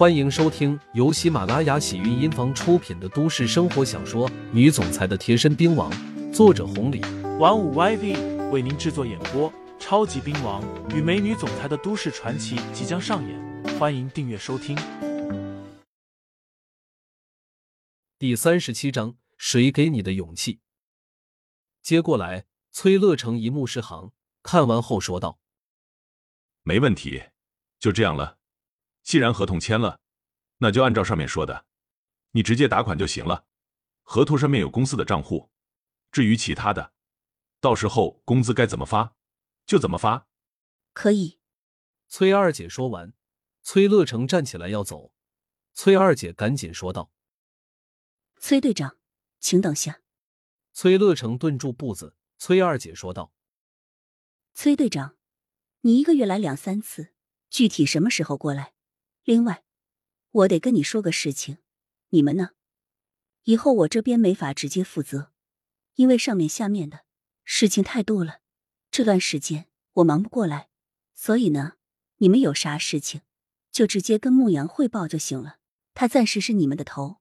欢迎收听由喜马拉雅喜韵音房出品的都市生活小说《女总裁的贴身兵王》，作者红礼，玩五 YV 为您制作演播。超级兵王与美女总裁的都市传奇即将上演，欢迎订阅收听。第三十七章：谁给你的勇气？接过来，崔乐成一目十行，看完后说道：“没问题，就这样了。既然合同签了，那就按照上面说的，你直接打款就行了。合同上面有公司的账户，至于其他的，到时候工资该怎么发？”就怎么发？可以。崔二姐说完，崔乐成站起来要走，崔二姐赶紧说道：“崔队长，请等下。”崔乐成顿住步子，崔二姐说道：“崔队长，你一个月来两三次，具体什么时候过来？另外，我得跟你说个事情，你们呢？以后我这边没法直接负责，因为上面下面的事情太多了。”这段时间我忙不过来，所以呢，你们有啥事情就直接跟牧羊汇报就行了。他暂时是你们的头，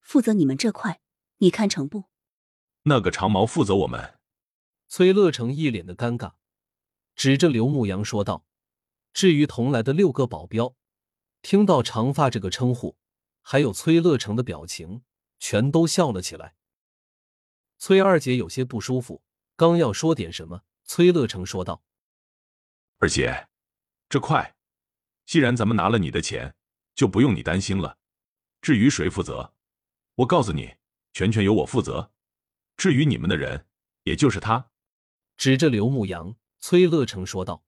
负责你们这块，你看成不？那个长毛负责我们。崔乐成一脸的尴尬，指着刘牧阳说道：“至于同来的六个保镖，听到长发这个称呼，还有崔乐成的表情，全都笑了起来。”崔二姐有些不舒服，刚要说点什么。崔乐成说道：“二姐，这快，既然咱们拿了你的钱，就不用你担心了。至于谁负责，我告诉你，全权由我负责。至于你们的人，也就是他。”指着刘牧阳，崔乐成说道：“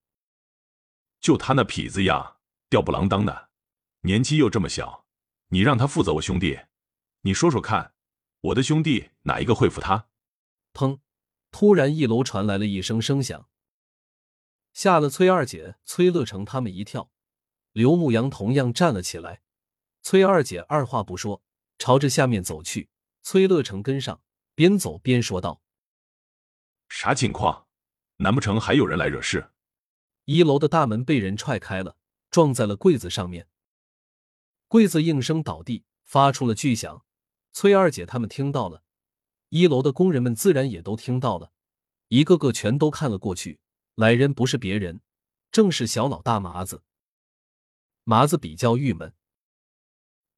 就他那痞子样，吊不郎当的，年纪又这么小，你让他负责我兄弟，你说说看，我的兄弟哪一个会服他？”砰！突然，一楼传来了一声声响，吓了崔二姐、崔乐成他们一跳。刘牧阳同样站了起来。崔二姐二话不说，朝着下面走去。崔乐成跟上，边走边说道：“啥情况？难不成还有人来惹事？”一楼的大门被人踹开了，撞在了柜子上面，柜子应声倒地，发出了巨响。崔二姐他们听到了。一楼的工人们自然也都听到了，一个个全都看了过去。来人不是别人，正是小老大麻子。麻子比较郁闷，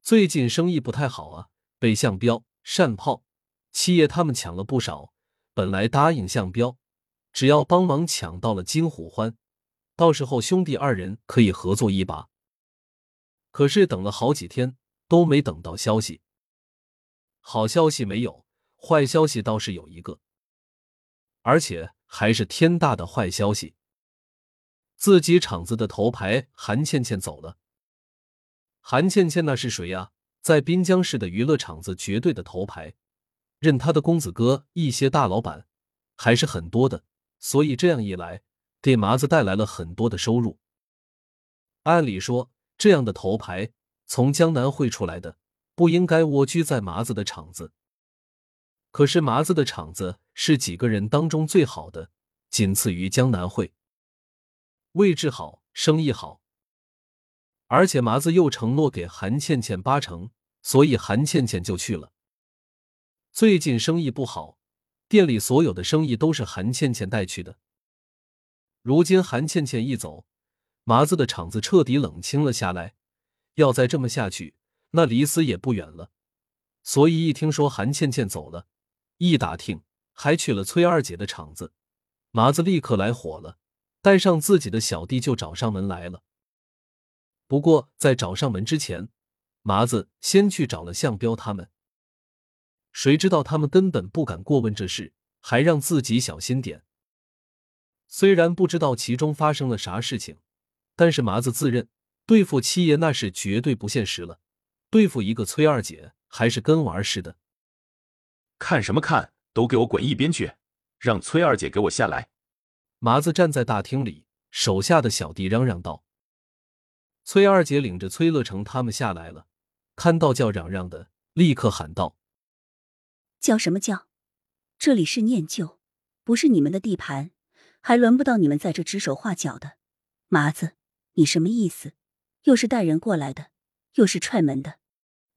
最近生意不太好啊，被向彪、单炮、七爷他们抢了不少。本来答应向彪，只要帮忙抢到了金虎欢，到时候兄弟二人可以合作一把。可是等了好几天都没等到消息，好消息没有。坏消息倒是有一个，而且还是天大的坏消息。自己厂子的头牌韩倩倩走了。韩倩倩那是谁呀？在滨江市的娱乐场子绝对的头牌，认他的公子哥一些大老板还是很多的，所以这样一来，给麻子带来了很多的收入。按理说，这样的头牌从江南会出来的，不应该蜗居在麻子的厂子。可是麻子的厂子是几个人当中最好的，仅次于江南汇。位置好，生意好，而且麻子又承诺给韩倩倩八成，所以韩倩倩就去了。最近生意不好，店里所有的生意都是韩倩倩带去的。如今韩倩倩一走，麻子的厂子彻底冷清了下来。要再这么下去，那离死也不远了。所以一听说韩倩倩走了，一打听，还去了崔二姐的厂子，麻子立刻来火了，带上自己的小弟就找上门来了。不过在找上门之前，麻子先去找了向彪他们。谁知道他们根本不敢过问这事，还让自己小心点。虽然不知道其中发生了啥事情，但是麻子自认对付七爷那是绝对不现实了，对付一个崔二姐还是跟玩似的。看什么看？都给我滚一边去！让崔二姐给我下来！麻子站在大厅里，手下的小弟嚷嚷道：“崔二姐领着崔乐成他们下来了，看到叫嚷嚷的，立刻喊道：‘叫什么叫？这里是念旧，不是你们的地盘，还轮不到你们在这指手画脚的。’麻子，你什么意思？又是带人过来的，又是踹门的。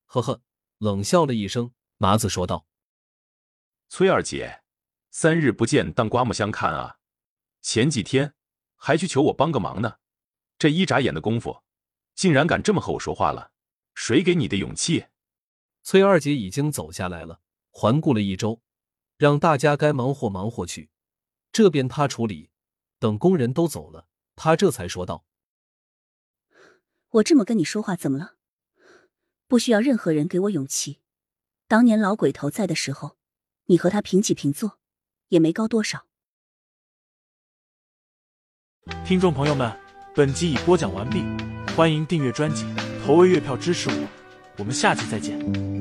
呵呵，冷笑了一声，麻子说道：“崔二姐，三日不见，当刮目相看啊！前几天还去求我帮个忙呢，这一眨眼的功夫，竟然敢这么和我说话了，谁给你的勇气？”崔二姐已经走下来了，环顾了一周，让大家该忙活忙活去，这边她处理。等工人都走了，她这才说道：“我这么跟你说话怎么了？不需要任何人给我勇气。当年老鬼头在的时候，你和他平起平坐，也没高多少。”听众朋友们，本集已播讲完毕，欢迎订阅专辑，投喂月票支持我，我们下集再见。